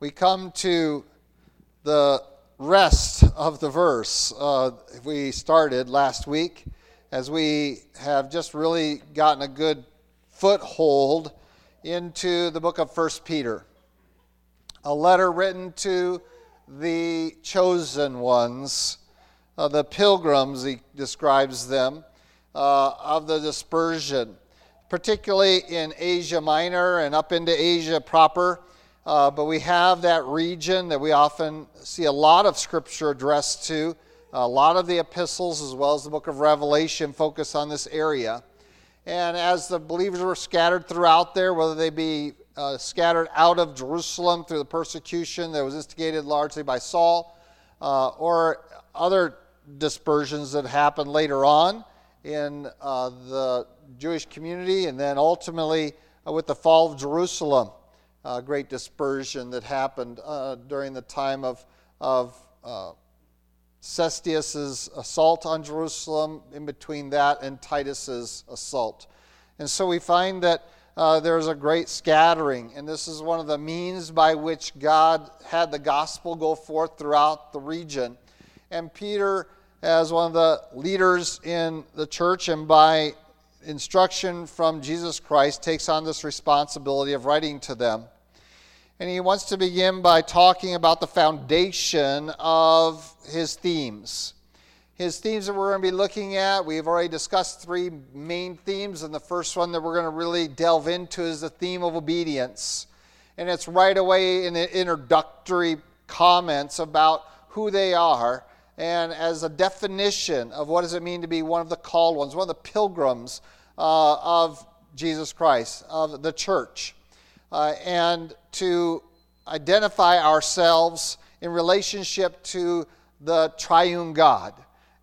we come to the rest of the verse uh, we started last week as we have just really gotten a good foothold into the book of First Peter. A letter written to the chosen ones, uh, the pilgrims, he describes them, uh, of the dispersion, particularly in Asia Minor and up into Asia proper. Uh, but we have that region that we often see a lot of scripture addressed to. A lot of the epistles, as well as the book of Revelation, focus on this area. And as the believers were scattered throughout there, whether they be uh, scattered out of Jerusalem through the persecution that was instigated largely by Saul, uh, or other dispersions that happened later on in uh, the Jewish community, and then ultimately uh, with the fall of Jerusalem, a great dispersion that happened uh, during the time of, of uh, Cestius's assault on Jerusalem, in between that and Titus's assault. And so we find that uh, there's a great scattering, and this is one of the means by which God had the gospel go forth throughout the region. And Peter, as one of the leaders in the church, and by instruction from Jesus Christ, takes on this responsibility of writing to them. And he wants to begin by talking about the foundation of his themes. His themes that we're going to be looking at, we've already discussed three main themes, and the first one that we're going to really delve into is the theme of obedience. And it's right away in the introductory comments about who they are and as a definition of what does it mean to be one of the called ones, one of the pilgrims uh, of Jesus Christ, of the church uh, and to identify ourselves in relationship to the triune God.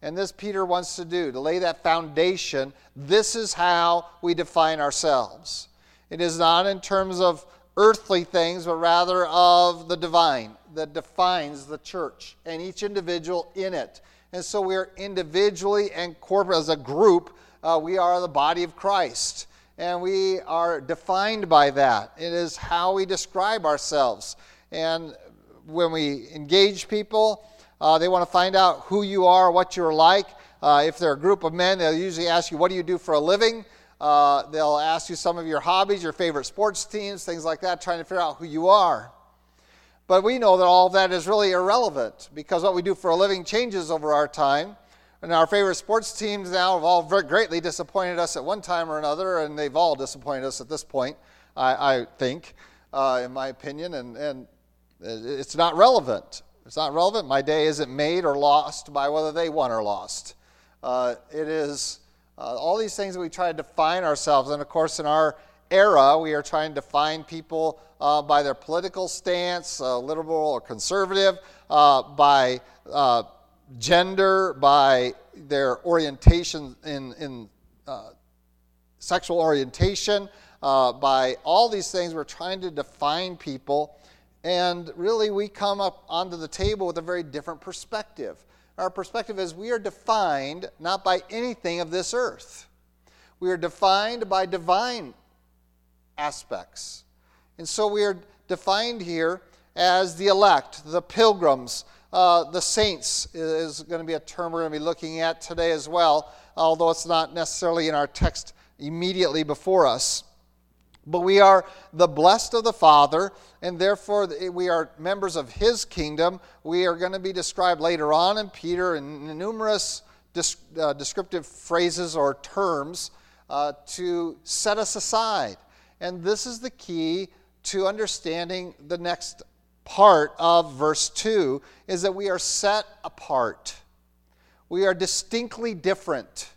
And this Peter wants to do, to lay that foundation. This is how we define ourselves. It is not in terms of earthly things, but rather of the divine that defines the church and each individual in it. And so we are individually and corporate as a group, uh, we are the body of Christ and we are defined by that. It is how we describe ourselves. And when we engage people, uh, they want to find out who you are, what you're like. Uh, if they're a group of men, they'll usually ask you, What do you do for a living? Uh, they'll ask you some of your hobbies, your favorite sports teams, things like that, trying to figure out who you are. But we know that all of that is really irrelevant because what we do for a living changes over our time. And our favorite sports teams now have all greatly disappointed us at one time or another, and they've all disappointed us at this point, I, I think, uh, in my opinion. And, and it's not relevant. It's not relevant. My day isn't made or lost by whether they won or lost. Uh, it is uh, all these things that we try to define ourselves. And of course, in our era, we are trying to define people uh, by their political stance, uh, liberal or conservative, uh, by uh, gender, by their orientation in, in uh, sexual orientation, uh, by all these things. We're trying to define people. And really, we come up onto the table with a very different perspective. Our perspective is we are defined not by anything of this earth, we are defined by divine aspects. And so we are defined here as the elect, the pilgrims, uh, the saints is going to be a term we're going to be looking at today as well, although it's not necessarily in our text immediately before us. But we are the blessed of the Father, and therefore we are members of His kingdom. We are going to be described later on in Peter in numerous uh, descriptive phrases or terms uh, to set us aside. And this is the key to understanding the next part of verse 2 is that we are set apart. We are distinctly different.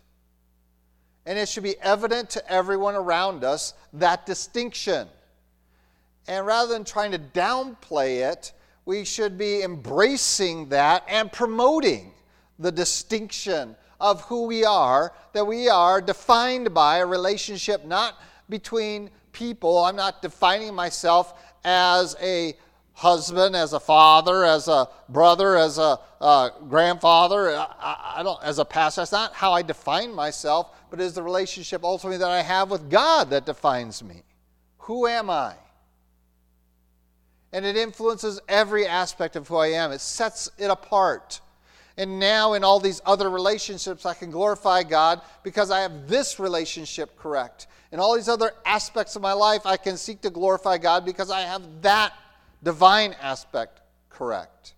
And it should be evident to everyone around us that distinction. And rather than trying to downplay it, we should be embracing that and promoting the distinction of who we are, that we are defined by a relationship not between people. I'm not defining myself as a husband, as a father, as a brother, as a uh, grandfather, I, I, don't, as a pastor. That's not how I define myself, but it is the relationship ultimately that I have with God that defines me. Who am I? And it influences every aspect of who I am, it sets it apart. And now, in all these other relationships, I can glorify God because I have this relationship correct. In all these other aspects of my life, I can seek to glorify God because I have that divine aspect correct.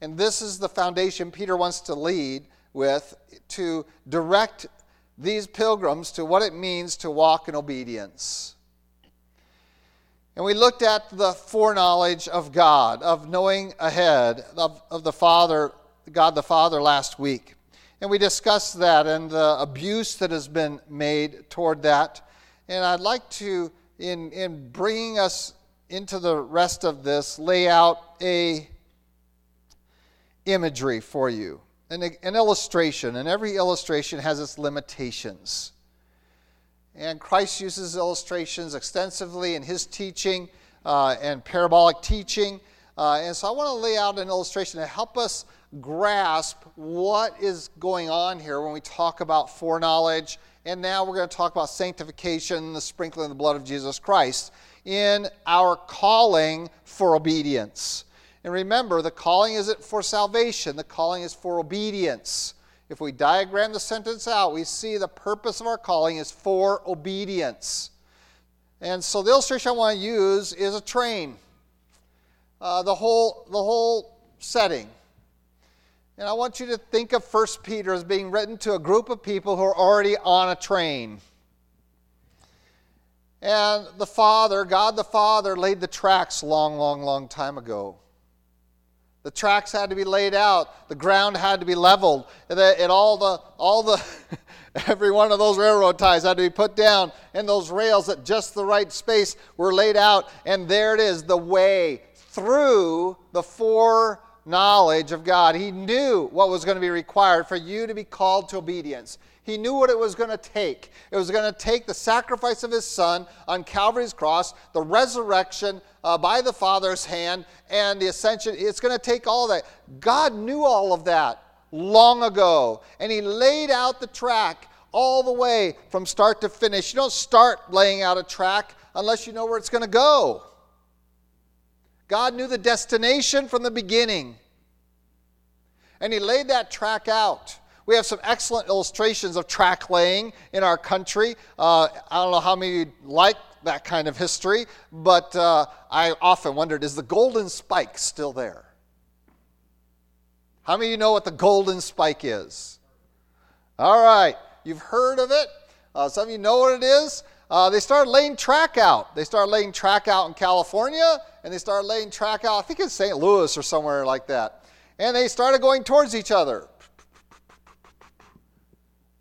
And this is the foundation Peter wants to lead with to direct these pilgrims to what it means to walk in obedience. And we looked at the foreknowledge of God, of knowing ahead of, of the Father God the Father last week. And we discussed that and the abuse that has been made toward that. And I'd like to, in, in bringing us into the rest of this, lay out a imagery for you, an, an illustration. And every illustration has its limitations. And Christ uses illustrations extensively in his teaching uh, and parabolic teaching. Uh, and so I want to lay out an illustration to help us grasp what is going on here when we talk about foreknowledge. And now we're going to talk about sanctification, the sprinkling of the blood of Jesus Christ in our calling for obedience. And remember, the calling isn't for salvation, the calling is for obedience. If we diagram the sentence out, we see the purpose of our calling is for obedience. And so the illustration I want to use is a train. Uh, the, whole, the whole setting. And I want you to think of 1 Peter as being written to a group of people who are already on a train. And the Father, God the Father, laid the tracks long, long, long time ago. The tracks had to be laid out. The ground had to be leveled. And, all the, all the, every one of those railroad ties had to be put down. And those rails at just the right space were laid out. And there it is, the way through the four knowledge of God. He knew what was going to be required for you to be called to obedience. He knew what it was going to take. It was going to take the sacrifice of his son on Calvary's cross, the resurrection uh, by the Father's hand, and the ascension. It's going to take all that. God knew all of that long ago, and he laid out the track all the way from start to finish. You don't start laying out a track unless you know where it's going to go. God knew the destination from the beginning. And He laid that track out. We have some excellent illustrations of track laying in our country. Uh, I don't know how many of you like that kind of history, but uh, I often wondered is the golden spike still there? How many of you know what the golden spike is? All right, you've heard of it. Uh, some of you know what it is. Uh, they started laying track out. They started laying track out in California, and they started laying track out, I think it's St. Louis or somewhere like that. And they started going towards each other.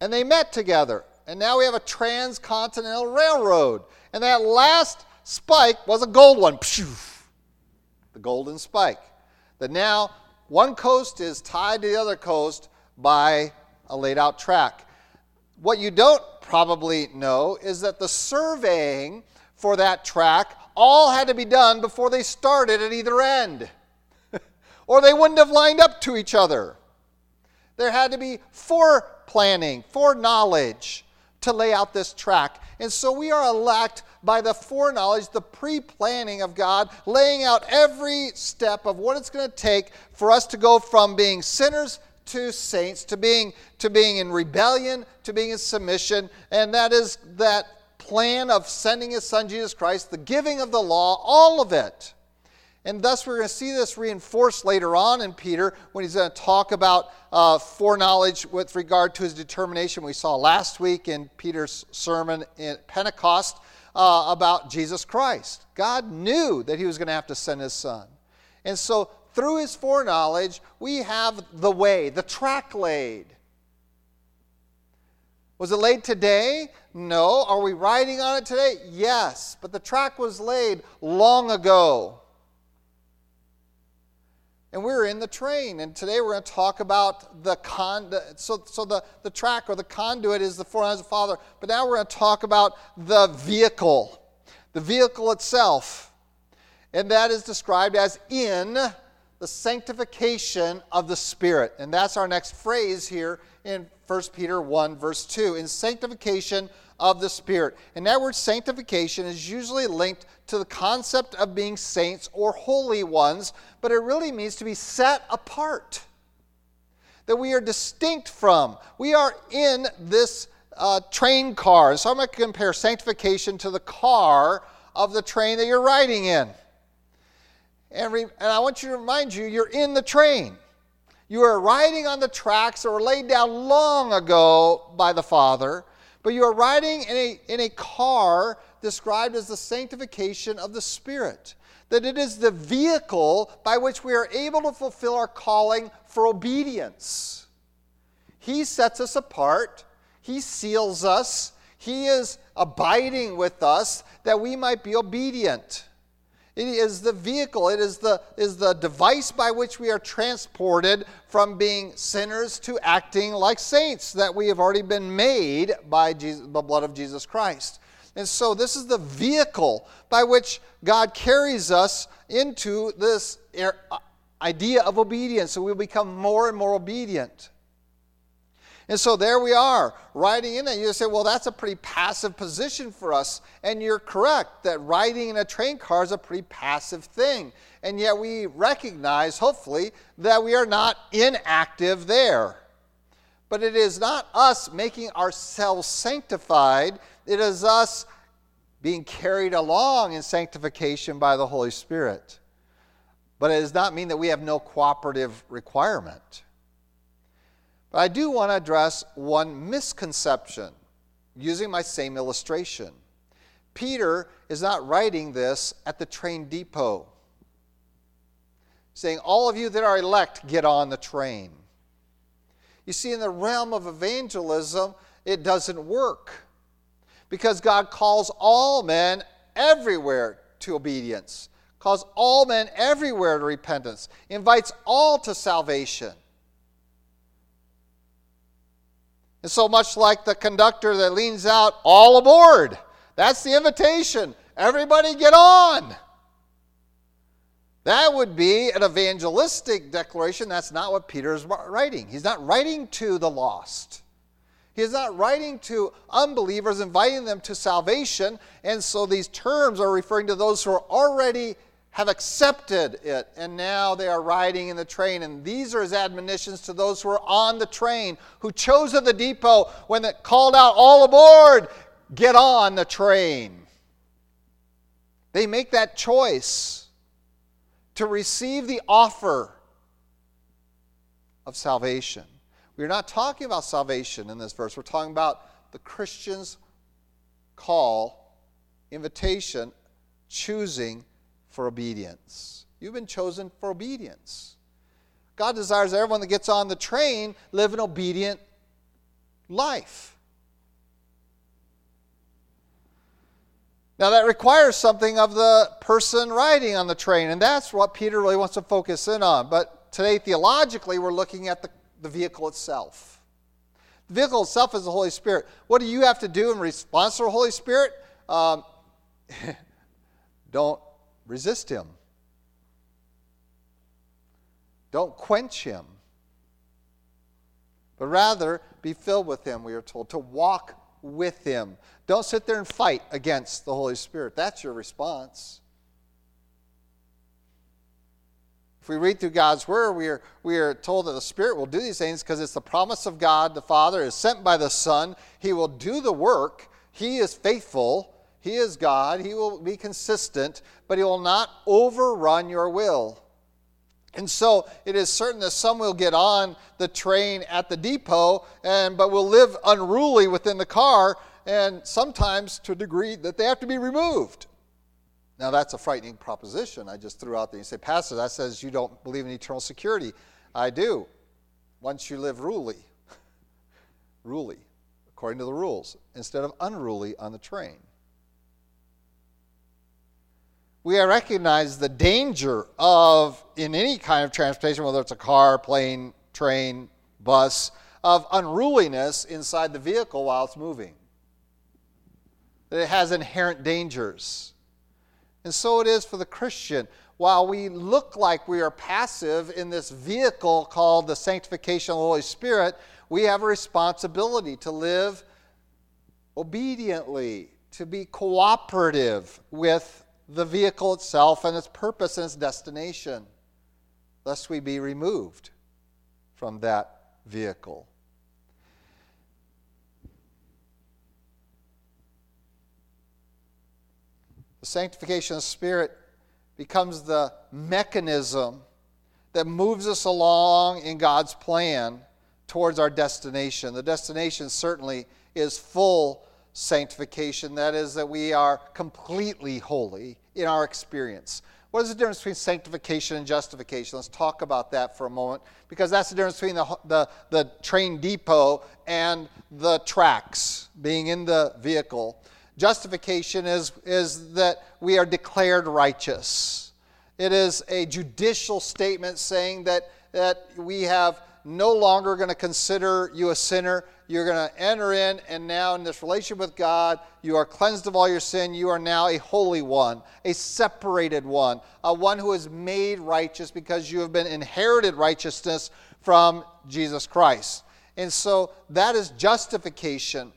And they met together. And now we have a transcontinental railroad. And that last spike was a gold one. The golden spike. That now one coast is tied to the other coast by a laid out track. What you don't probably know is that the surveying for that track all had to be done before they started at either end, or they wouldn't have lined up to each other. There had to be fore planning, foreknowledge to lay out this track. And so we are elect by the foreknowledge, the pre planning of God, laying out every step of what it's going to take for us to go from being sinners to saints, to being, to being in rebellion, to being in submission, and that is that plan of sending his son Jesus Christ, the giving of the law, all of it. And thus, we're going to see this reinforced later on in Peter when he's going to talk about uh, foreknowledge with regard to his determination. We saw last week in Peter's sermon in Pentecost uh, about Jesus Christ. God knew that he was going to have to send his son. And so, through his foreknowledge, we have the way, the track laid. Was it laid today? No. Are we riding on it today? Yes. But the track was laid long ago. And we're in the train. And today we're going to talk about the con. So, so the, the track or the conduit is the foreknowledge of the Father. But now we're going to talk about the vehicle, the vehicle itself. And that is described as in the sanctification of the Spirit. And that's our next phrase here in 1 Peter 1, verse 2, in sanctification of the Spirit. And that word sanctification is usually linked to the concept of being saints or holy ones, but it really means to be set apart. That we are distinct from. We are in this uh, train car. So I'm going to compare sanctification to the car of the train that you're riding in. And, re- and I want you to remind you, you're in the train. You are riding on the tracks that were laid down long ago by the Father, but you are riding in a, in a car described as the sanctification of the Spirit. That it is the vehicle by which we are able to fulfill our calling for obedience. He sets us apart, He seals us, He is abiding with us that we might be obedient. It is the vehicle, it is the, is the device by which we are transported from being sinners to acting like saints that we have already been made by Jesus, the blood of Jesus Christ. And so, this is the vehicle by which God carries us into this er, uh, idea of obedience. So, we become more and more obedient. And so there we are, riding in it. You say, well, that's a pretty passive position for us. And you're correct that riding in a train car is a pretty passive thing. And yet we recognize, hopefully, that we are not inactive there. But it is not us making ourselves sanctified, it is us being carried along in sanctification by the Holy Spirit. But it does not mean that we have no cooperative requirement. But I do want to address one misconception using my same illustration. Peter is not writing this at the train depot, saying, All of you that are elect, get on the train. You see, in the realm of evangelism, it doesn't work because God calls all men everywhere to obedience, calls all men everywhere to repentance, invites all to salvation. And so much like the conductor that leans out, all aboard. That's the invitation. Everybody get on. That would be an evangelistic declaration. That's not what Peter is writing. He's not writing to the lost. He is not writing to unbelievers, inviting them to salvation. And so these terms are referring to those who are already have accepted it, and now they are riding in the train. And these are his admonitions to those who are on the train, who chose at the depot when it called out, All aboard! Get on the train. They make that choice to receive the offer of salvation. We're not talking about salvation in this verse, we're talking about the Christian's call, invitation, choosing for obedience. You've been chosen for obedience. God desires everyone that gets on the train live an obedient life. Now, that requires something of the person riding on the train, and that's what Peter really wants to focus in on. But today, theologically, we're looking at the, the vehicle itself. The vehicle itself is the Holy Spirit. What do you have to do in response to the Holy Spirit? Um, don't resist him. Don't quench him, but rather be filled with him, we are told, to walk with him. Don't sit there and fight against the Holy Spirit. That's your response. If we read through God's Word, we are, we are told that the Spirit will do these things because it's the promise of God. The Father is sent by the Son. He will do the work. He is faithful. He is God. He will be consistent, but He will not overrun your will. And so it is certain that some will get on the train at the depot, and, but will live unruly within the car, and sometimes to a degree that they have to be removed. Now, that's a frightening proposition I just threw out there. You say, Pastor, that says you don't believe in eternal security. I do. Once you live ruly, ruly, according to the rules, instead of unruly on the train we recognize the danger of, in any kind of transportation, whether it's a car, plane, train, bus, of unruliness inside the vehicle while it's moving. That it has inherent dangers. And so it is for the Christian. While we look like we are passive in this vehicle called the sanctification of the Holy Spirit, we have a responsibility to live obediently, to be cooperative with the vehicle itself and its purpose and its destination, lest we be removed from that vehicle. The sanctification of the Spirit becomes the mechanism that moves us along in God's plan towards our destination. The destination certainly is full sanctification, that is, that we are completely holy in our experience. What is the difference between sanctification and justification? Let's talk about that for a moment because that's the difference between the, the, the train depot and the tracks being in the vehicle. Justification is, is that we are declared righteous. It is a judicial statement saying that, that we have no longer going to consider you a sinner. You're going to enter in, and now in this relationship with God, you are cleansed of all your sin. You are now a holy one, a separated one, a one who is made righteous because you have been inherited righteousness from Jesus Christ. And so that is justification.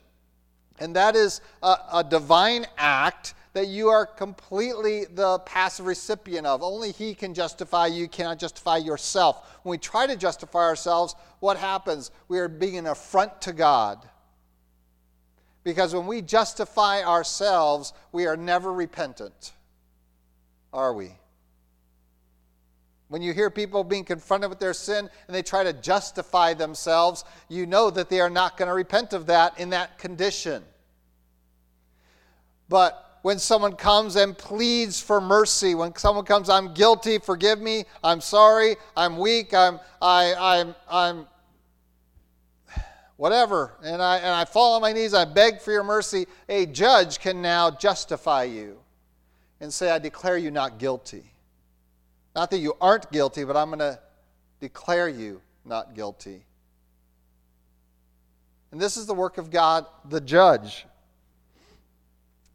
And that is a, a, divine act that you are completely the passive recipient of. Only He can justify you, cannot justify yourself. When we try to justify ourselves, what happens? We are being an affront to God. Because when we justify ourselves, we are never repentant, are we? When you hear people being confronted with their sin and they try to justify themselves, you know that they are not going to repent of that in that condition. But when someone comes and pleads for mercy, when someone comes, I'm guilty, forgive me, I'm sorry, I'm weak, I'm, I, I'm, I'm whatever, and I, and I fall on my knees, I beg for your mercy, a judge can now justify you and say, I declare you not guilty. Not that you aren't guilty, but I'm going to declare you not guilty. And this is the work of God, the judge.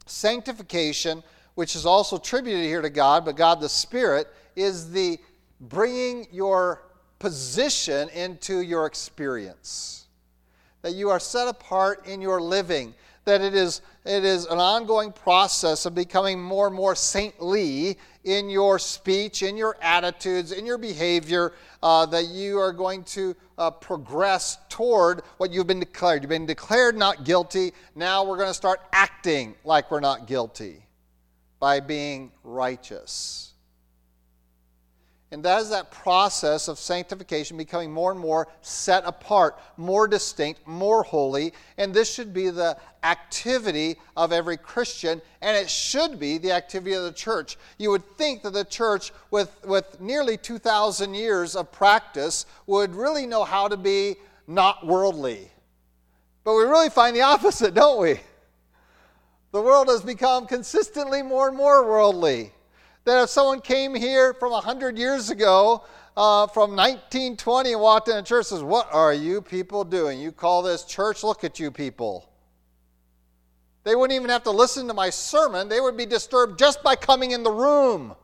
Sanctification, which is also attributed here to God, but God the Spirit, is the bringing your position into your experience. That you are set apart in your living, that it is, it is an ongoing process of becoming more and more saintly in your speech, in your attitudes, in your behavior, uh, that you are going to uh, progress toward what you've been declared. You've been declared not guilty. Now we're going to start acting like we're not guilty by being righteous. And that is that process of sanctification becoming more and more set apart, more distinct, more holy. And this should be the activity of every Christian, and it should be the activity of the church. You would think that the church, with, with nearly 2,000 years of practice, would really know how to be not worldly. But we really find the opposite, don't we? The world has become consistently more and more worldly that if someone came here from 100 years ago, uh, from 1920, and walked in a church says, What are you people doing? You call this church? Look at you people. They wouldn't even have to listen to my sermon, they would be disturbed just by coming in the room.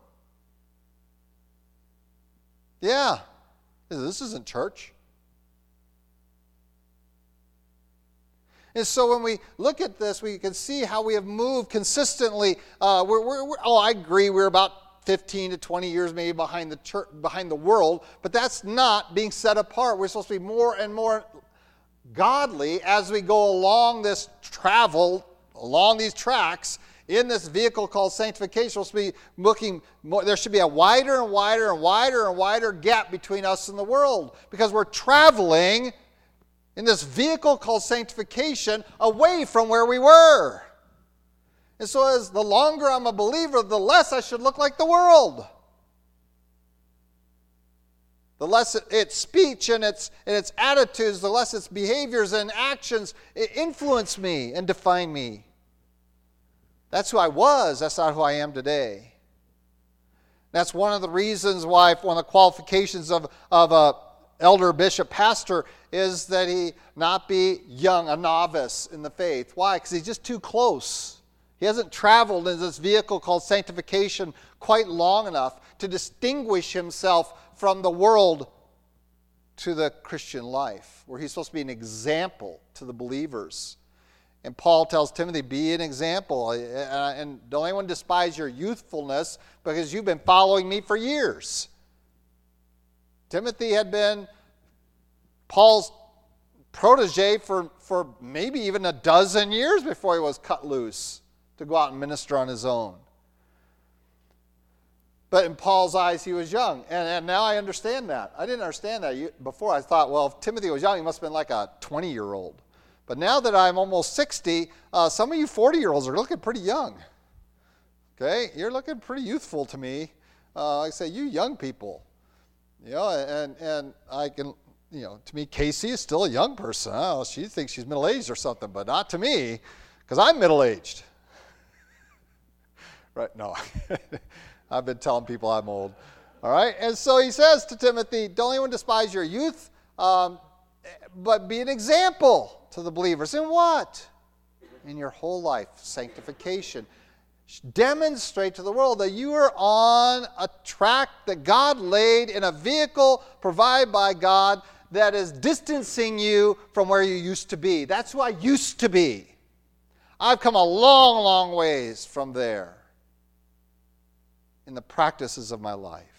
Yeah, this isn't church. And so when we look at this, we can see how we have moved consistently. Uh, we're, we're, we're, oh, I agree, we're about 15 to 20 years maybe behind the, behind the world, but that's not being set apart. We're supposed to be more and more godly as we go along this travel, along these tracks, in this vehicle called sanctification, we're supposed to be looking more, there should be a wider and wider and wider and wider gap between us and the world because we're traveling in this vehicle called sanctification away from where we were. And so, as the longer I'm a believer, the less I should look like the world. The less its speech and its, and its attitudes, the less its behaviors and actions influence me and define me. That's who I was, that's not who I am today. That's one of the reasons why, one of the qualifications of, of a elder, bishop, pastor is that he not be young, a novice in the faith. Why? Because he's just too close. He hasn't traveled in this vehicle called sanctification quite long enough to distinguish himself from the world to the Christian life, where he's supposed to be an example to the believers. And Paul tells Timothy, be an example. And don't anyone despise your youthfulness because you've been following me for years. Timothy had been Paul's protege for, for maybe even a dozen years before he was cut loose to go out and minister on his own. But in Paul's eyes, he was young. And, and now I understand that. I didn't understand that before. I thought, well, if Timothy was young, he must have been like a 20 year old. But now that I'm almost 60, uh, some of you 40 year olds are looking pretty young. Okay? You're looking pretty youthful to me. Uh, I say, you young people. You know, and, and I can, you know, to me, Casey is still a young person. Oh, she thinks she's middle aged or something, but not to me, because I'm middle aged. right? No. I've been telling people I'm old. All right? And so he says to Timothy, Don't anyone despise your youth, um, but be an example to the believers. In what? In your whole life, sanctification. Demonstrate to the world that you are on a track that God laid in a vehicle provided by God that is distancing you from where you used to be. That's who I used to be. I've come a long, long ways from there in the practices of my life.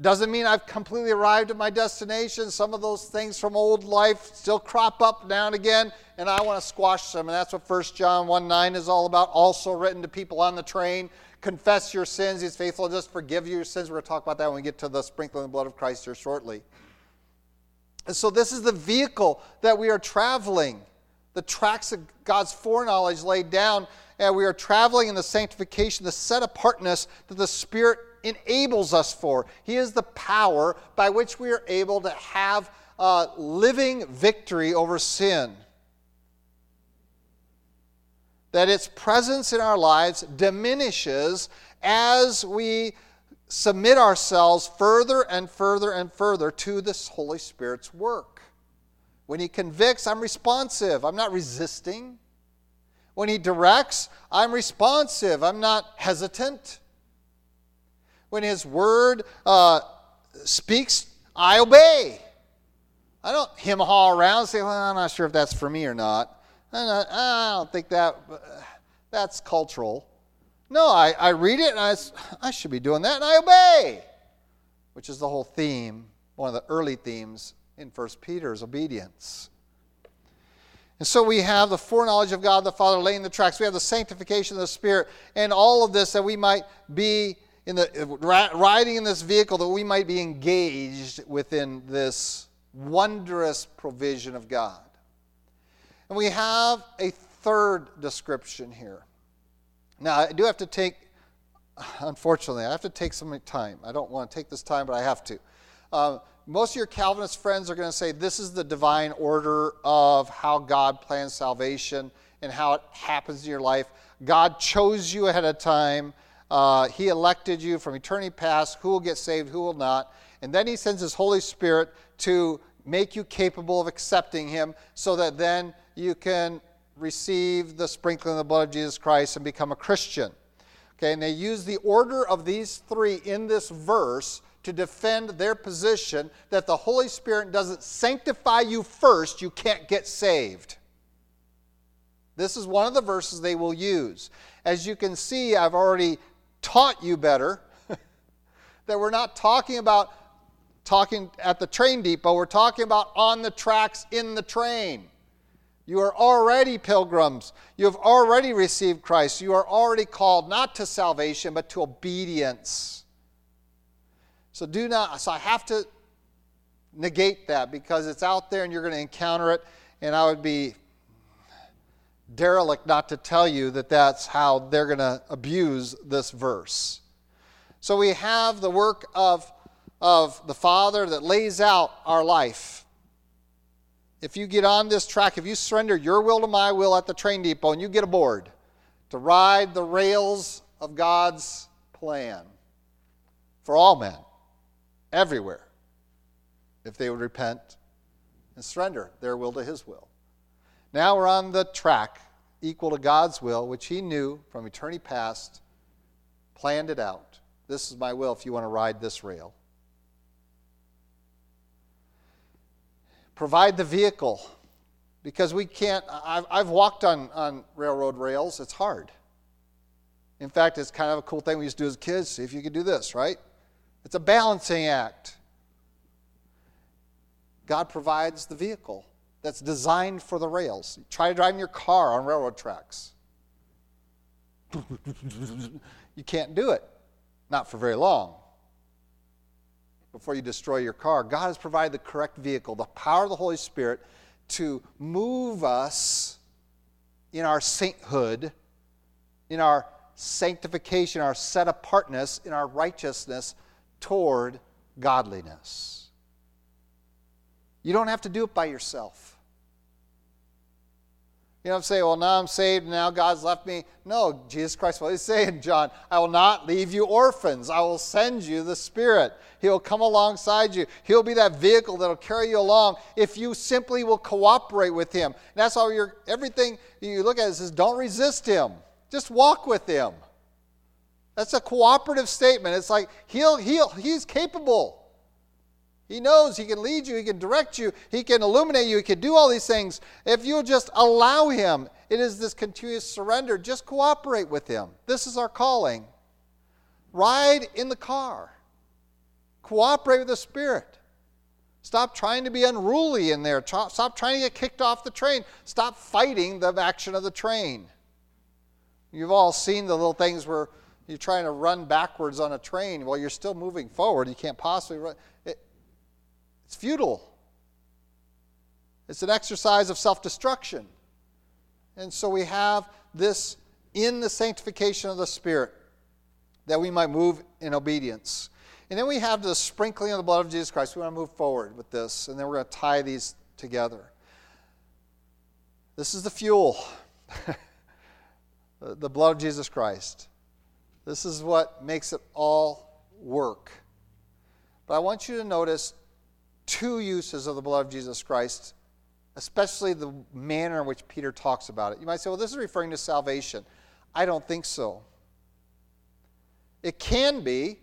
Doesn't mean I've completely arrived at my destination. Some of those things from old life still crop up now and again, and I want to squash them. And that's what 1 John 1 9 is all about. Also written to people on the train. Confess your sins. He's faithful to just forgive you your sins. We're going to talk about that when we get to the sprinkling of the blood of Christ here shortly. And so, this is the vehicle that we are traveling, the tracks of God's foreknowledge laid down and we are traveling in the sanctification, the set apartness that the Spirit enables us for. He is the power by which we are able to have uh, living victory over sin. That its presence in our lives diminishes as we submit ourselves further and further and further to this Holy Spirit's work. When He convicts, I'm responsive, I'm not resisting. When He directs, I'm responsive, I'm not hesitant. When His Word uh, speaks, I obey. I don't him haw around and say, well, I'm not sure if that's for me or not. Not, I don't think that that's cultural. No, I, I read it and I, I should be doing that and I obey, which is the whole theme, one of the early themes in 1 Peter's obedience. And so we have the foreknowledge of God the Father laying the tracks. We have the sanctification of the Spirit, and all of this that we might be in the riding in this vehicle, that we might be engaged within this wondrous provision of God. And we have a third description here. Now, I do have to take, unfortunately, I have to take some time. I don't want to take this time, but I have to. Uh, most of your Calvinist friends are going to say this is the divine order of how God plans salvation and how it happens in your life. God chose you ahead of time. Uh, he elected you from eternity past, who will get saved, who will not. And then He sends His Holy Spirit to make you capable of accepting Him so that then you can receive the sprinkling of the blood of Jesus Christ and become a Christian. Okay, and they use the order of these three in this verse to defend their position that the Holy Spirit doesn't sanctify you first, you can't get saved. This is one of the verses they will use. As you can see, I've already taught you better that we're not talking about talking at the train depot, we're talking about on the tracks in the train. You are already pilgrims. You have already received Christ. You are already called not to salvation, but to obedience. So do not, so I have to negate that because it's out there and you're going to encounter it. And I would be derelict not to tell you that that's how they're going to abuse this verse. So we have the work of, of the Father that lays out our life. If you get on this track, if you surrender your will to my will at the train depot and you get aboard to ride the rails of God's plan for all men, everywhere if they would repent and surrender their will to His will. Now we're on the track equal to God's will, which He knew from eternity past, planned it out. This is my will if you want to ride this rail. Provide the vehicle because we can't. I've, I've walked on, on railroad rails, it's hard. In fact, it's kind of a cool thing we used to do as kids. See if you can do this, right? It's a balancing act. God provides the vehicle that's designed for the rails. Try to driving your car on railroad tracks. you can't do it, not for very long. Before you destroy your car, God has provided the correct vehicle, the power of the Holy Spirit to move us in our sainthood, in our sanctification, our set apartness, in our righteousness toward godliness. You don't have to do it by yourself. You know I'm saying? Well, now I'm saved, and now God's left me. No, Jesus Christ, what he's saying, John, I will not leave you orphans. I will send you the Spirit. He will come alongside you. He'll be that vehicle that'll carry you along if you simply will cooperate with him. And that's all your everything you look at says, don't resist him. Just walk with him. That's a cooperative statement. It's like he'll, he'll, he's capable. He knows he can lead you, he can direct you, he can illuminate you, he can do all these things. If you'll just allow him, it is this continuous surrender. Just cooperate with him. This is our calling. Ride in the car, cooperate with the Spirit. Stop trying to be unruly in there. Stop trying to get kicked off the train. Stop fighting the action of the train. You've all seen the little things where you're trying to run backwards on a train while you're still moving forward. You can't possibly run. It, it's futile. It's an exercise of self destruction. And so we have this in the sanctification of the Spirit that we might move in obedience. And then we have the sprinkling of the blood of Jesus Christ. We want to move forward with this, and then we're going to tie these together. This is the fuel the blood of Jesus Christ. This is what makes it all work. But I want you to notice two uses of the blood of Jesus Christ, especially the manner in which Peter talks about it. You might say, well, this is referring to salvation. I don't think so. It can be,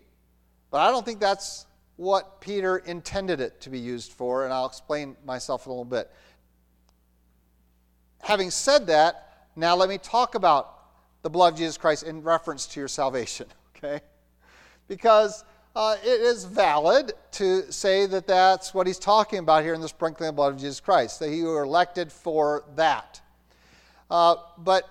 but I don't think that's what Peter intended it to be used for, and I'll explain myself in a little bit. Having said that, now let me talk about the blood of Jesus Christ in reference to your salvation, okay? Because uh, it is valid to say that that's what he's talking about here in the sprinkling of blood of Jesus Christ, that you were elected for that. Uh, but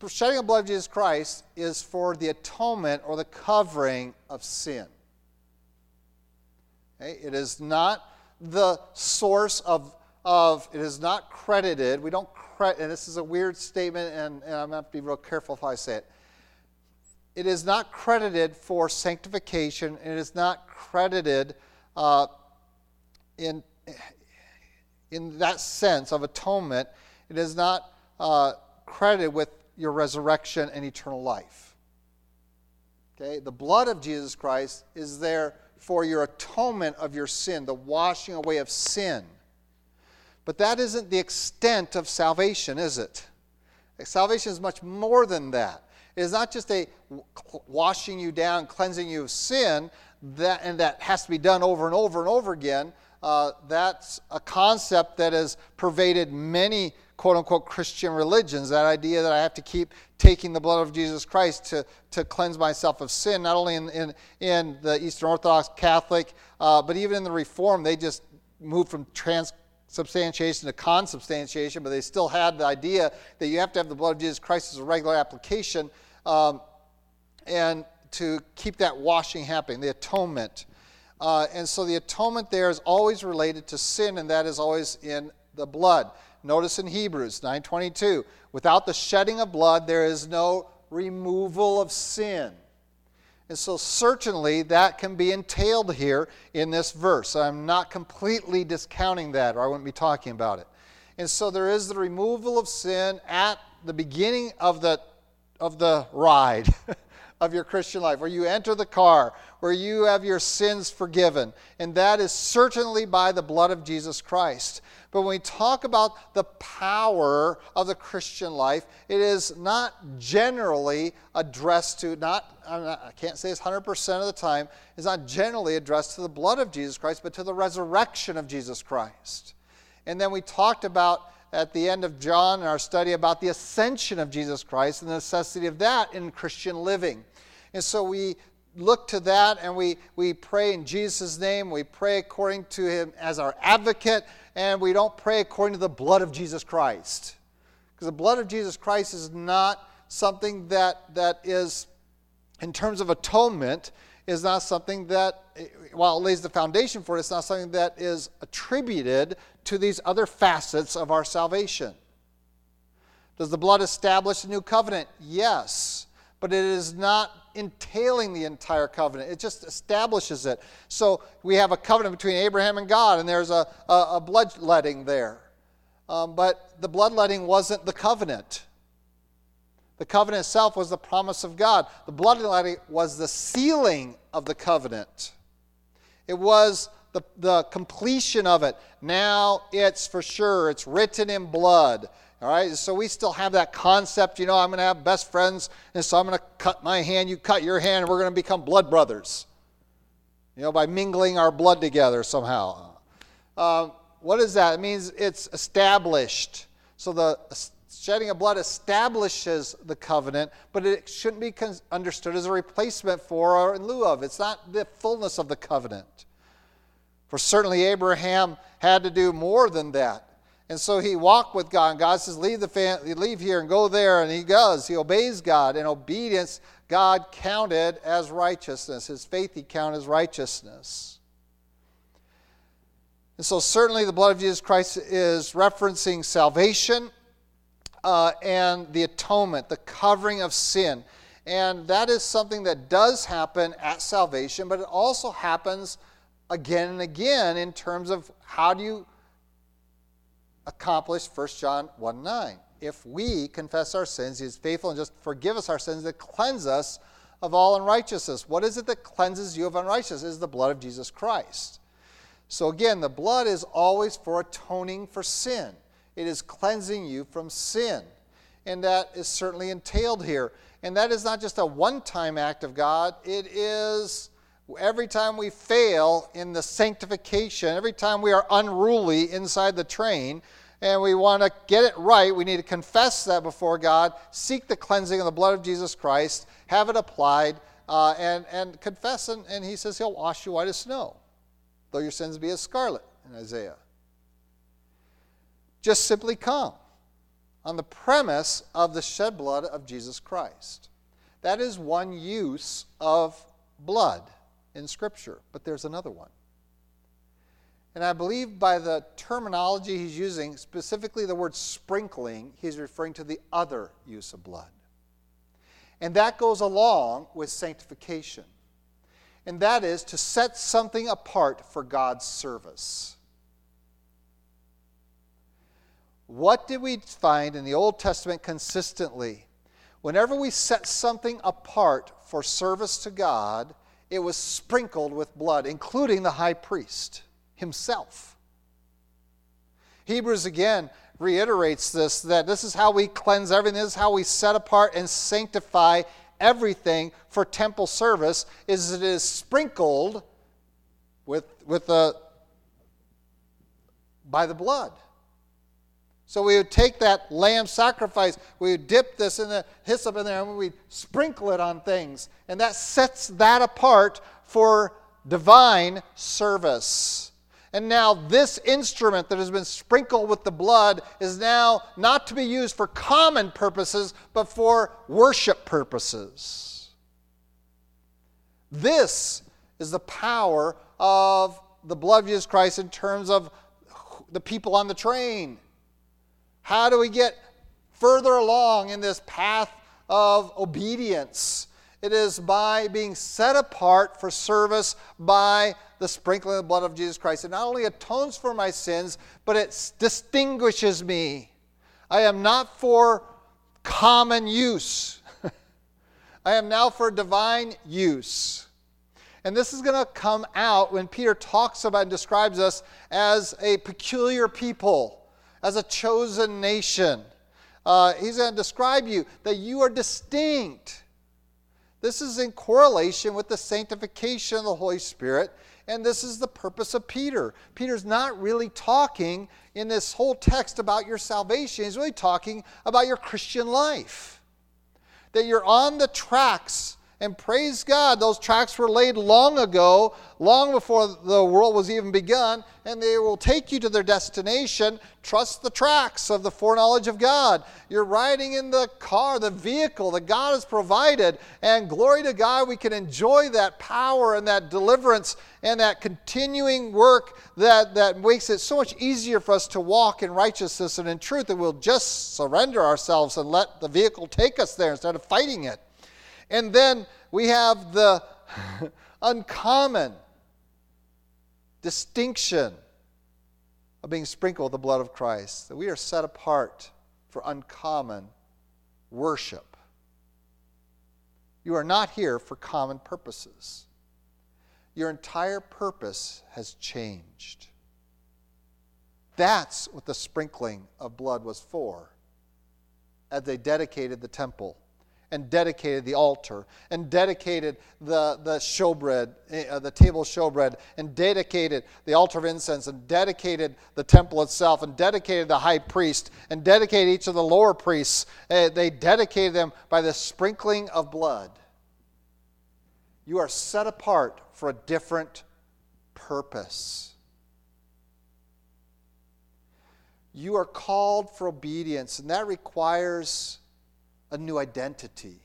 the shedding of blood of Jesus Christ is for the atonement or the covering of sin. Okay? It is not the source of, of, it is not credited, we don't credit, and this is a weird statement, and, and I'm going to have to be real careful if I say it it is not credited for sanctification, it is not credited uh, in, in that sense of atonement. It is not uh, credited with your resurrection and eternal life. Okay? The blood of Jesus Christ is there for your atonement of your sin, the washing away of sin. But that isn't the extent of salvation, is it? Salvation is much more than that. It is not just a washing you down, cleansing you of sin, that, and that has to be done over and over and over again. Uh, that's a concept that has pervaded many quote unquote Christian religions. That idea that I have to keep taking the blood of Jesus Christ to, to cleanse myself of sin, not only in, in, in the Eastern Orthodox Catholic, uh, but even in the Reform, they just moved from transubstantiation to consubstantiation, but they still had the idea that you have to have the blood of Jesus Christ as a regular application um, and to keep that washing happening, the atonement. Uh, and so the atonement there is always related to sin, and that is always in the blood. Notice in Hebrews 9:22, without the shedding of blood, there is no removal of sin. And so, certainly, that can be entailed here in this verse. I'm not completely discounting that, or I wouldn't be talking about it. And so, there is the removal of sin at the beginning of the of the ride, of your Christian life, where you enter the car, where you have your sins forgiven. And that is certainly by the blood of Jesus Christ. But when we talk about the power of the Christian life, it is not generally addressed to, not, not I can't say it's 100% of the time, it's not generally addressed to the blood of Jesus Christ, but to the resurrection of Jesus Christ. And then we talked about at the end of John in our study about the ascension of Jesus Christ and the necessity of that in Christian living. And so we look to that and we, we pray in Jesus' name. We pray according to Him as our advocate, and we don't pray according to the blood of Jesus Christ. Because the blood of Jesus Christ is not something that, that is, in terms of atonement, is not something that, while it lays the foundation for it, it's not something that is attributed to these other facets of our salvation. Does the blood establish a new covenant? Yes but it is not entailing the entire covenant. It just establishes it. So we have a covenant between Abraham and God, and there's a, a, a bloodletting there. Um, but the bloodletting wasn't the covenant. The covenant itself was the promise of God. The bloodletting was the sealing of the covenant. It was the, the completion of it. Now it's for sure, it's written in blood. All right, so we still have that concept, you know, I'm going to have best friends, and so I'm going to cut my hand, you cut your hand, and we're going to become blood brothers, you know, by mingling our blood together somehow. Uh, what is that? It means it's established. So the shedding of blood establishes the covenant, but it shouldn't be understood as a replacement for or in lieu of. It's not the fullness of the covenant. For certainly Abraham had to do more than that. And so he walked with God. And God says, leave, the fam- leave here and go there. And he does. He obeys God. And obedience, God counted as righteousness. His faith, he counted as righteousness. And so, certainly, the blood of Jesus Christ is referencing salvation uh, and the atonement, the covering of sin. And that is something that does happen at salvation, but it also happens again and again in terms of how do you accomplish 1 John 1 9. If we confess our sins, he is faithful and just forgive us our sins that cleanse us of all unrighteousness. What is it that cleanses you of unrighteousness? It is the blood of Jesus Christ. So again, the blood is always for atoning for sin. It is cleansing you from sin. And that is certainly entailed here. And that is not just a one time act of God, it is every time we fail in the sanctification, every time we are unruly inside the train, and we want to get it right, we need to confess that before God, seek the cleansing of the blood of Jesus Christ, have it applied, uh, and, and confess. And, and he says he'll wash you white as snow, though your sins be as scarlet in Isaiah. Just simply come on the premise of the shed blood of Jesus Christ. That is one use of blood in Scripture, but there's another one. And I believe by the terminology he's using, specifically the word sprinkling, he's referring to the other use of blood. And that goes along with sanctification. And that is to set something apart for God's service. What did we find in the Old Testament consistently? Whenever we set something apart for service to God, it was sprinkled with blood, including the high priest himself. Hebrews again reiterates this that this is how we cleanse everything, this is how we set apart and sanctify everything for temple service is it is sprinkled with, with the by the blood. So we would take that lamb sacrifice, we would dip this in the hyssop in there, and we'd sprinkle it on things. And that sets that apart for divine service. And now, this instrument that has been sprinkled with the blood is now not to be used for common purposes, but for worship purposes. This is the power of the blood of Jesus Christ in terms of the people on the train how do we get further along in this path of obedience? It is by being set apart for service by the sprinkling of the blood of Jesus Christ. It not only atones for my sins, but it distinguishes me. I am not for common use. I am now for divine use. And this is going to come out when Peter talks about and describes us as a peculiar people, as a chosen nation. Uh, he's going to describe you that you are distinct. This is in correlation with the sanctification of the Holy Spirit, and this is the purpose of Peter. Peter's not really talking in this whole text about your salvation, he's really talking about your Christian life. That you're on the tracks and praise God, those tracks were laid long ago, long before the world was even begun, and they will take you to their destination. Trust the tracks of the foreknowledge of God. You're riding in the car, the vehicle that God has provided, and glory to God, we can enjoy that power and that deliverance and that continuing work that, that makes it so much easier for us to walk in righteousness and in truth that we'll just surrender ourselves and let the vehicle take us there instead of fighting it. And then we have the uncommon distinction of being sprinkled with the blood of Christ, that we are set apart for uncommon worship. You are not here for common purposes. Your entire purpose has changed. That's what the sprinkling of blood was for as they dedicated the temple and dedicated the altar and dedicated the, the showbread, uh, the table showbread, and dedicated the altar of incense and dedicated the temple itself and dedicated the high priest and dedicated each of the lower priests. Uh, they dedicated them by the sprinkling of blood. You are set apart for a different purpose. You are called for obedience, and that requires a new identity.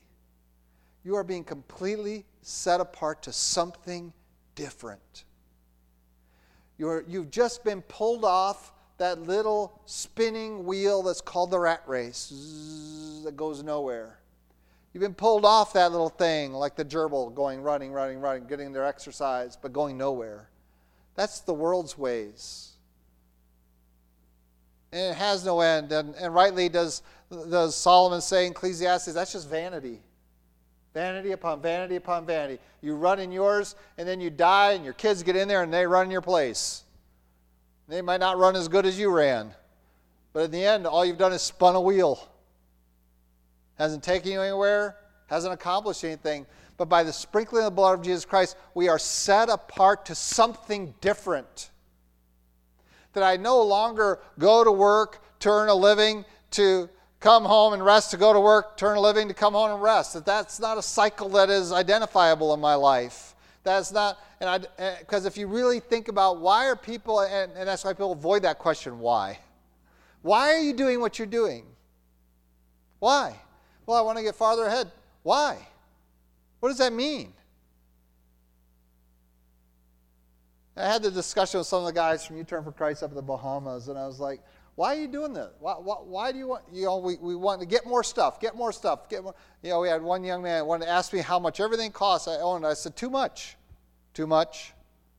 You are being completely set apart to something different. You're, you've just been pulled off that little spinning wheel that's called the rat race that goes nowhere. You've been pulled off that little thing like the gerbil going running, running, running, getting their exercise, but going nowhere. That's the world's ways and it has no end. And, and rightly does, does Solomon say in Ecclesiastes, that's just vanity. Vanity upon vanity upon vanity. You run in yours, and then you die, and your kids get in there and they run in your place. They might not run as good as you ran, but in the end, all you've done is spun a wheel. Hasn't taken you anywhere, hasn't accomplished anything. But by the sprinkling of the blood of Jesus Christ, we are set apart to something different that I no longer go to work, turn a living, to come home and rest, to go to work, turn a living, to come home and rest. That that's not a cycle that is identifiable in my life. That's not, and I, eh, because if you really think about why are people, and, and that's why people avoid that question, why? Why are you doing what you're doing? Why? Well, I want to get farther ahead. Why? What does that mean? I had the discussion with some of the guys from U Turn for Christ up in the Bahamas, and I was like, why are you doing this? Why, why, why, do you want, you know, we, we want to get more stuff, get more stuff, get more. You know, we had one young man wanted to ask me how much everything costs I own. I said, too much, too much,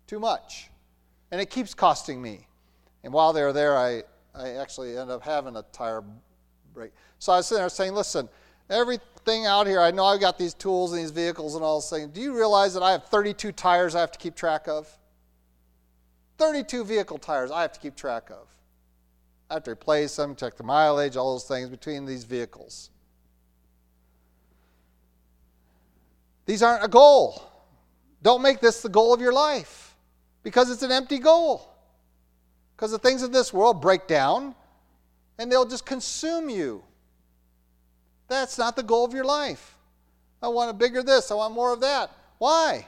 too much. And it keeps costing me. And while they were there, I, I actually ended up having a tire break. So I was sitting there saying, listen, everything out here, I know I've got these tools and these vehicles and all this thing. Do you realize that I have 32 tires I have to keep track of? 32 vehicle tires I have to keep track of. Have to replace them, check the mileage, all those things between these vehicles. These aren't a goal. Don't make this the goal of your life because it's an empty goal. Because the things of this world break down and they'll just consume you. That's not the goal of your life. I want a bigger this, I want more of that. Why?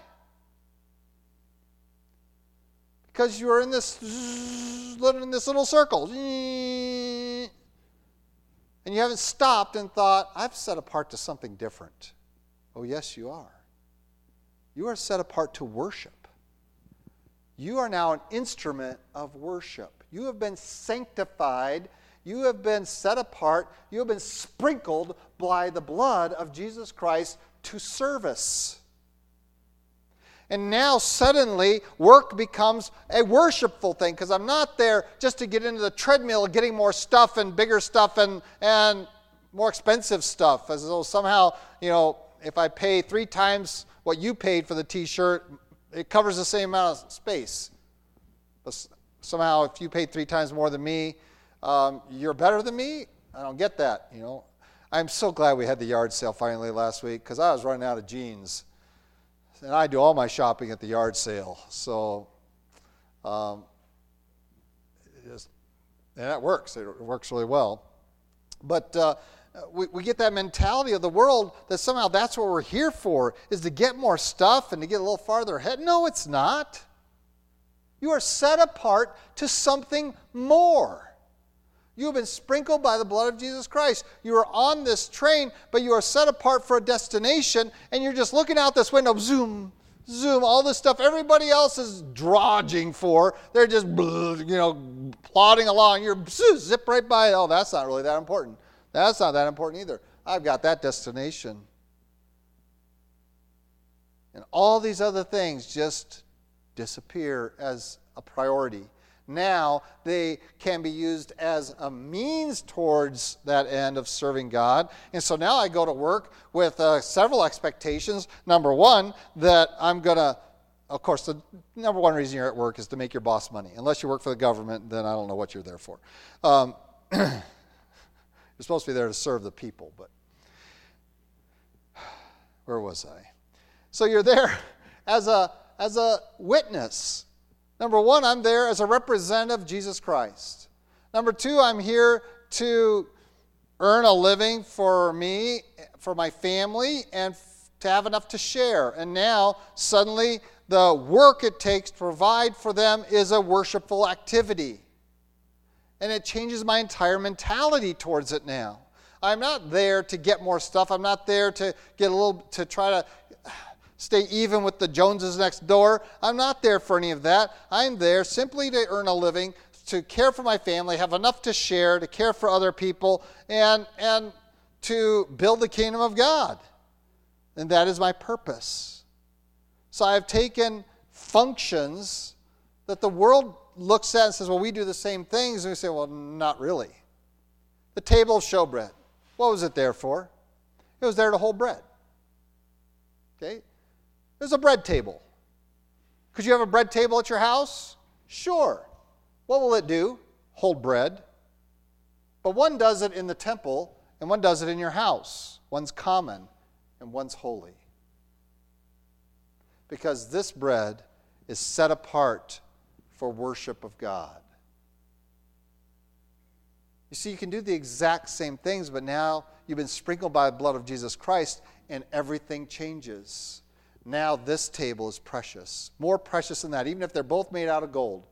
Because you are in this living in this little circle. And you haven't stopped and thought, I've set apart to something different. Oh, yes, you are. You are set apart to worship. You are now an instrument of worship. You have been sanctified. You have been set apart. You have been sprinkled by the blood of Jesus Christ to service. And now suddenly work becomes a worshipful thing because I'm not there just to get into the treadmill of getting more stuff and bigger stuff and, and more expensive stuff as though somehow, you know, if I pay three times what you paid for the t shirt, it covers the same amount of space. But somehow, if you paid three times more than me, um, you're better than me? I don't get that, you know. I'm so glad we had the yard sale finally last week because I was running out of jeans. And I do all my shopping at the yard sale. So, um, just, and that works. It works really well. But uh, we, we get that mentality of the world that somehow that's what we're here for, is to get more stuff and to get a little farther ahead. No, it's not. You are set apart to something more. You have been sprinkled by the blood of Jesus Christ. You are on this train, but you are set apart for a destination, and you're just looking out this window, zoom, zoom, all this stuff everybody else is dodging for. They're just, you know, plodding along. You're zip right by. Oh, that's not really that important. That's not that important either. I've got that destination. And all these other things just disappear as a priority now they can be used as a means towards that end of serving God. And so now I go to work with uh, several expectations. Number one, that I'm going to, of course, the number one reason you're at work is to make your boss money. Unless you work for the government, then I don't know what you're there for. Um, you're supposed to be there to serve the people, but where was I? So you're there as a as a witness Number one, I'm there as a representative of Jesus Christ. Number two, I'm here to earn a living for me, for my family, and to have enough to share. And now, suddenly, the work it takes to provide for them is a worshipful activity. And it changes my entire mentality towards it now. I'm not there to get more stuff. I'm not there to get a little, to try to stay even with the Joneses next door. I'm not there for any of that. I'm there simply to earn a living, to care for my family, have enough to share, to care for other people, and, and to build the kingdom of God. And that is my purpose. So I've taken functions that the world looks at and says, well, we do the same things. And we say, well, not really. The table of showbread, what was it there for? It was there to hold bread. Okay? There's a bread table. Could you have a bread table at your house? Sure. What will it do? Hold bread. But one does it in the temple, and one does it in your house. One's common, and one's holy. Because this bread is set apart for worship of God. You see, you can do the exact same things, but now you've been sprinkled by the blood of Jesus Christ, and everything changes now this table is precious. More precious than that, even if they're both made out of gold.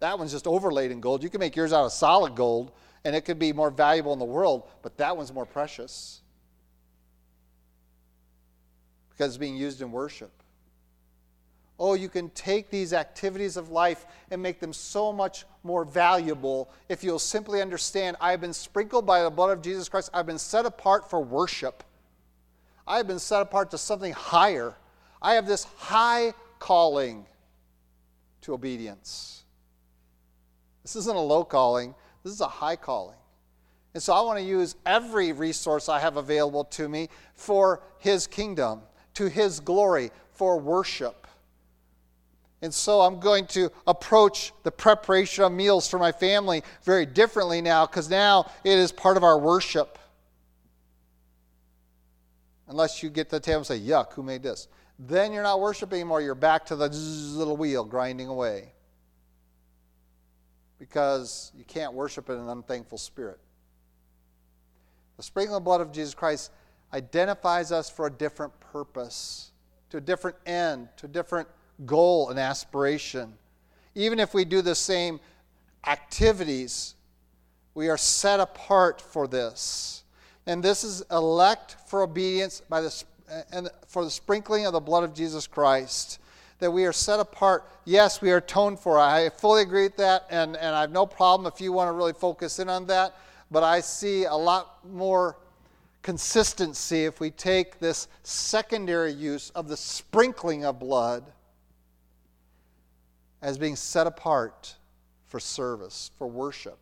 That one's just overlaid in gold. You can make yours out of solid gold, and it could be more valuable in the world, but that one's more precious because it's being used in worship. Oh, you can take these activities of life and make them so much more valuable if you'll simply understand I've been sprinkled by the blood of Jesus Christ. I've been set apart for worship. I've been set apart to something higher I have this high calling to obedience. This isn't a low calling, this is a high calling. And so I want to use every resource I have available to me for His kingdom, to His glory, for worship. And so I'm going to approach the preparation of meals for my family very differently now because now it is part of our worship. Unless you get to the table and say, Yuck, who made this? Then you're not worshiping anymore. You're back to the little wheel grinding away. Because you can't worship in an unthankful spirit. The sprinkling blood of Jesus Christ identifies us for a different purpose, to a different end, to a different goal and aspiration. Even if we do the same activities, we are set apart for this. And this is elect for obedience by the and for the sprinkling of the blood of Jesus Christ, that we are set apart. Yes, we are atoned for. I fully agree with that, and, and I have no problem if you want to really focus in on that. But I see a lot more consistency if we take this secondary use of the sprinkling of blood as being set apart for service, for worship.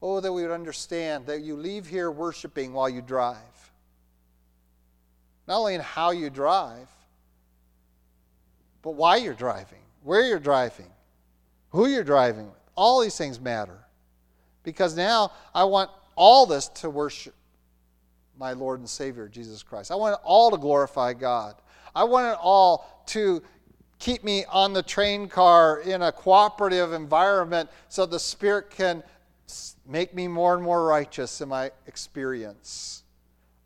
Oh, that we would understand that you leave here worshiping while you drive not only in how you drive, but why you're driving, where you're driving, who you're driving with. All these things matter. Because now I want all this to worship my Lord and Savior, Jesus Christ. I want it all to glorify God. I want it all to keep me on the train car in a cooperative environment so the Spirit can make me more and more righteous in my experience.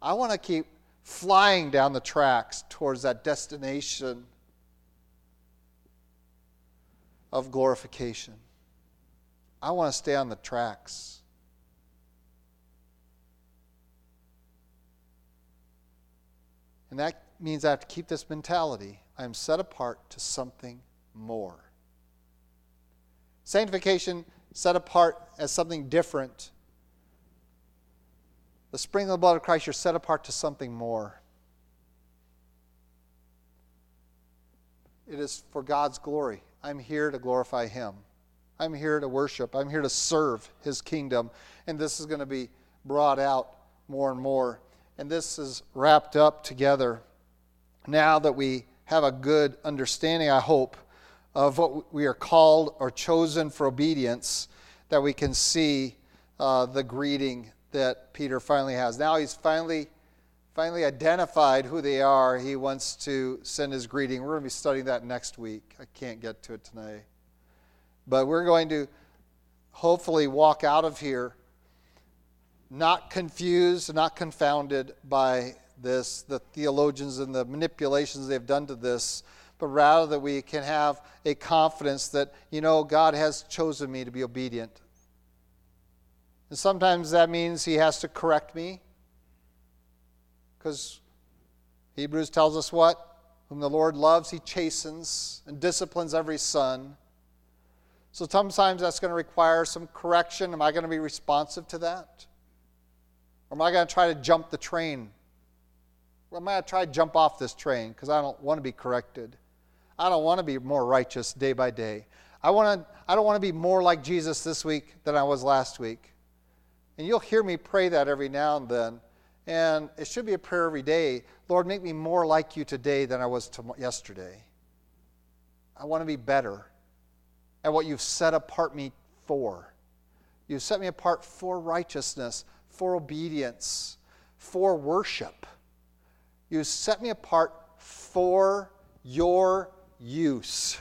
I want to keep flying down the tracks towards that destination of glorification. I want to stay on the tracks. And that means I have to keep this mentality. I am set apart to something more. Sanctification set apart as something different. The spring of the blood of Christ, you're set apart to something more. It is for God's glory. I'm here to glorify Him. I'm here to worship. I'm here to serve His kingdom. And this is going to be brought out more and more. And this is wrapped up together now that we have a good understanding, I hope, of what we are called or chosen for obedience, that we can see uh, the greeting that Peter finally has. Now he's finally finally identified who they are. He wants to send his greeting. We're going to be studying that next week. I can't get to it tonight. But we're going to hopefully walk out of here not confused, not confounded by this, the theologians and the manipulations they've done to this, but rather that we can have a confidence that, you know, God has chosen me to be obedient. And sometimes that means He has to correct me, because Hebrews tells us what? Whom the Lord loves, He chastens and disciplines every son. So sometimes that's going to require some correction. Am I going to be responsive to that? Or am I going to try to jump the train I'm I going to try to jump off this train because I don't want to be corrected. I don't want to be more righteous day by day. I, want to, I don't want to be more like Jesus this week than I was last week. And you'll hear me pray that every now and then. And it should be a prayer every day Lord, make me more like you today than I was yesterday. I want to be better at what you've set apart me for. You've set me apart for righteousness, for obedience, for worship. You set me apart for your use.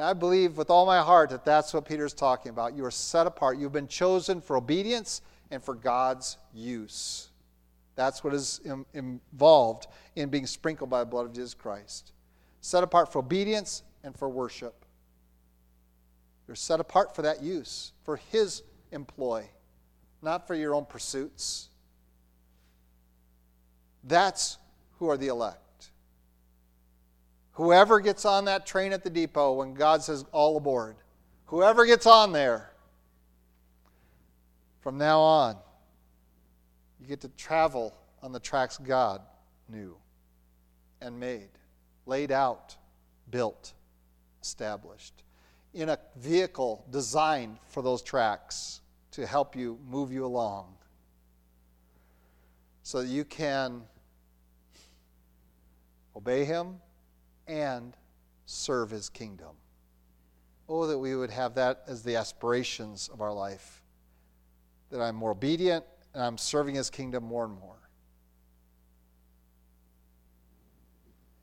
And I believe with all my heart that that's what Peter's talking about. You are set apart. You've been chosen for obedience and for God's use. That's what is Im- involved in being sprinkled by the blood of Jesus Christ. Set apart for obedience and for worship. You're set apart for that use, for His employ, not for your own pursuits. That's who are the elect. Whoever gets on that train at the depot when God says all aboard, whoever gets on there, from now on, you get to travel on the tracks God knew and made, laid out, built, established, in a vehicle designed for those tracks to help you move you along so that you can obey Him and serve His kingdom. Oh, that we would have that as the aspirations of our life. That I'm more obedient and I'm serving His kingdom more and more.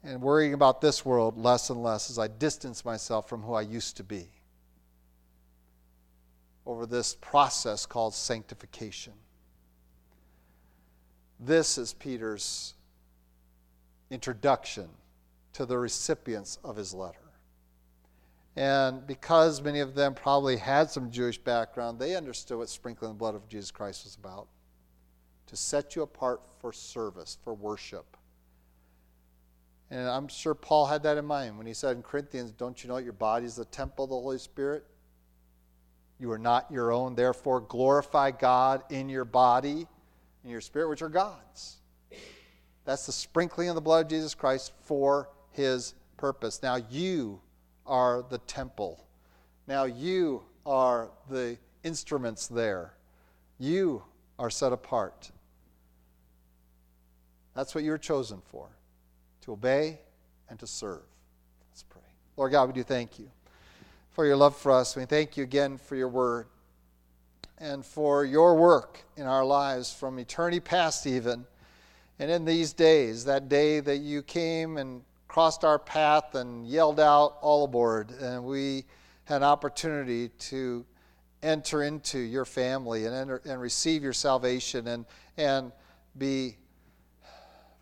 And worrying about this world less and less as I distance myself from who I used to be over this process called sanctification. This is Peter's introduction to the recipients of his letter. And because many of them probably had some Jewish background, they understood what sprinkling the blood of Jesus Christ was about to set you apart for service, for worship. And I'm sure Paul had that in mind when he said in Corinthians, Don't you know that your body is the temple of the Holy Spirit? You are not your own, therefore glorify God in your body and your spirit, which are God's. That's the sprinkling of the blood of Jesus Christ for his purpose. Now you are the temple. Now you are the instruments there. You are set apart. That's what you're chosen for to obey and to serve. Let's pray. Lord God, we do thank you for your love for us. We thank you again for your word and for your work in our lives from eternity past, even. And in these days, that day that you came and crossed our path and yelled out, all aboard, and we had an opportunity to enter into your family and, enter, and receive your salvation and, and be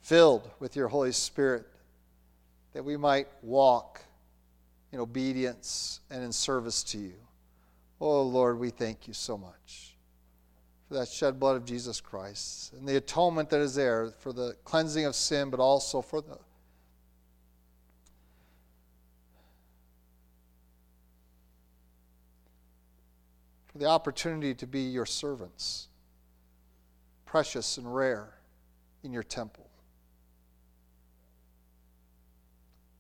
filled with your Holy Spirit, that we might walk in obedience and in service to you. Oh, Lord, we thank you so much for that shed blood of Jesus Christ and the atonement that is there for the cleansing of sin, but also for the the opportunity to be your servants, precious and rare in your temple.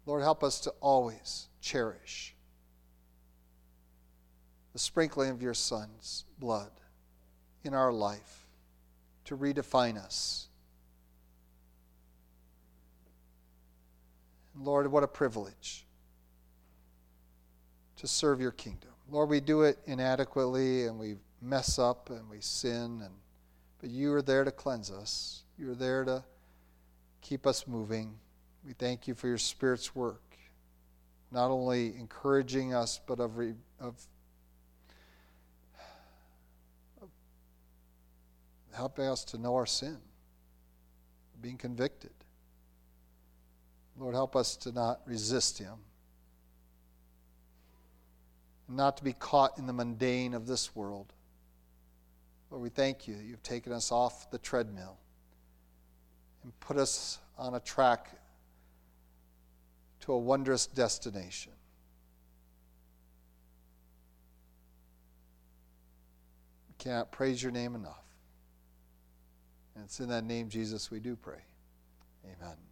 Lord, help us to always cherish the sprinkling of your Son's blood in our life to redefine us. Lord, what a privilege to serve your kingdom. Lord, we do it inadequately and we mess up and we sin and but you are there to cleanse us. You are there to keep us moving. We thank you for your Spirit's work, not only encouraging us, but of, re, of, of helping us to know our sin, being convicted. Lord, help us to not resist Him not to be caught in the mundane of this world. Lord, we thank you that you've taken us off the treadmill and put us on a track to a wondrous destination. We cannot praise your name enough. And it's in that name, Jesus, we do pray. Amen.